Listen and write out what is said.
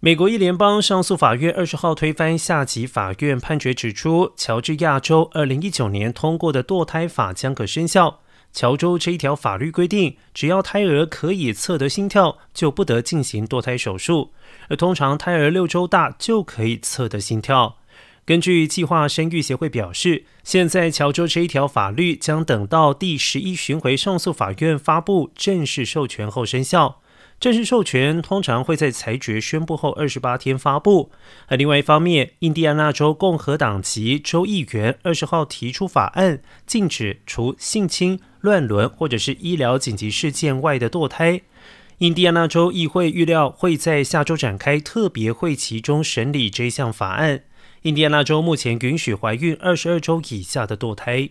美国一联邦上诉法院二十号推翻下级法院判决，指出乔治亚州二零一九年通过的堕胎法将可生效。乔州这一条法律规定，只要胎儿可以测得心跳，就不得进行堕胎手术。而通常胎儿六周大就可以测得心跳。根据计划生育协会表示，现在乔州这一条法律将等到第十一巡回上诉法院发布正式授权后生效。正式授权通常会在裁决宣布后二十八天发布。而另外一方面，印第安纳州共和党籍州议员二十号提出法案，禁止除性侵、乱伦或者是医疗紧急事件外的堕胎。印第安纳州议会预料会在下周展开特别会期中审理这项法案。印第安纳州目前允许怀孕二十二周以下的堕胎。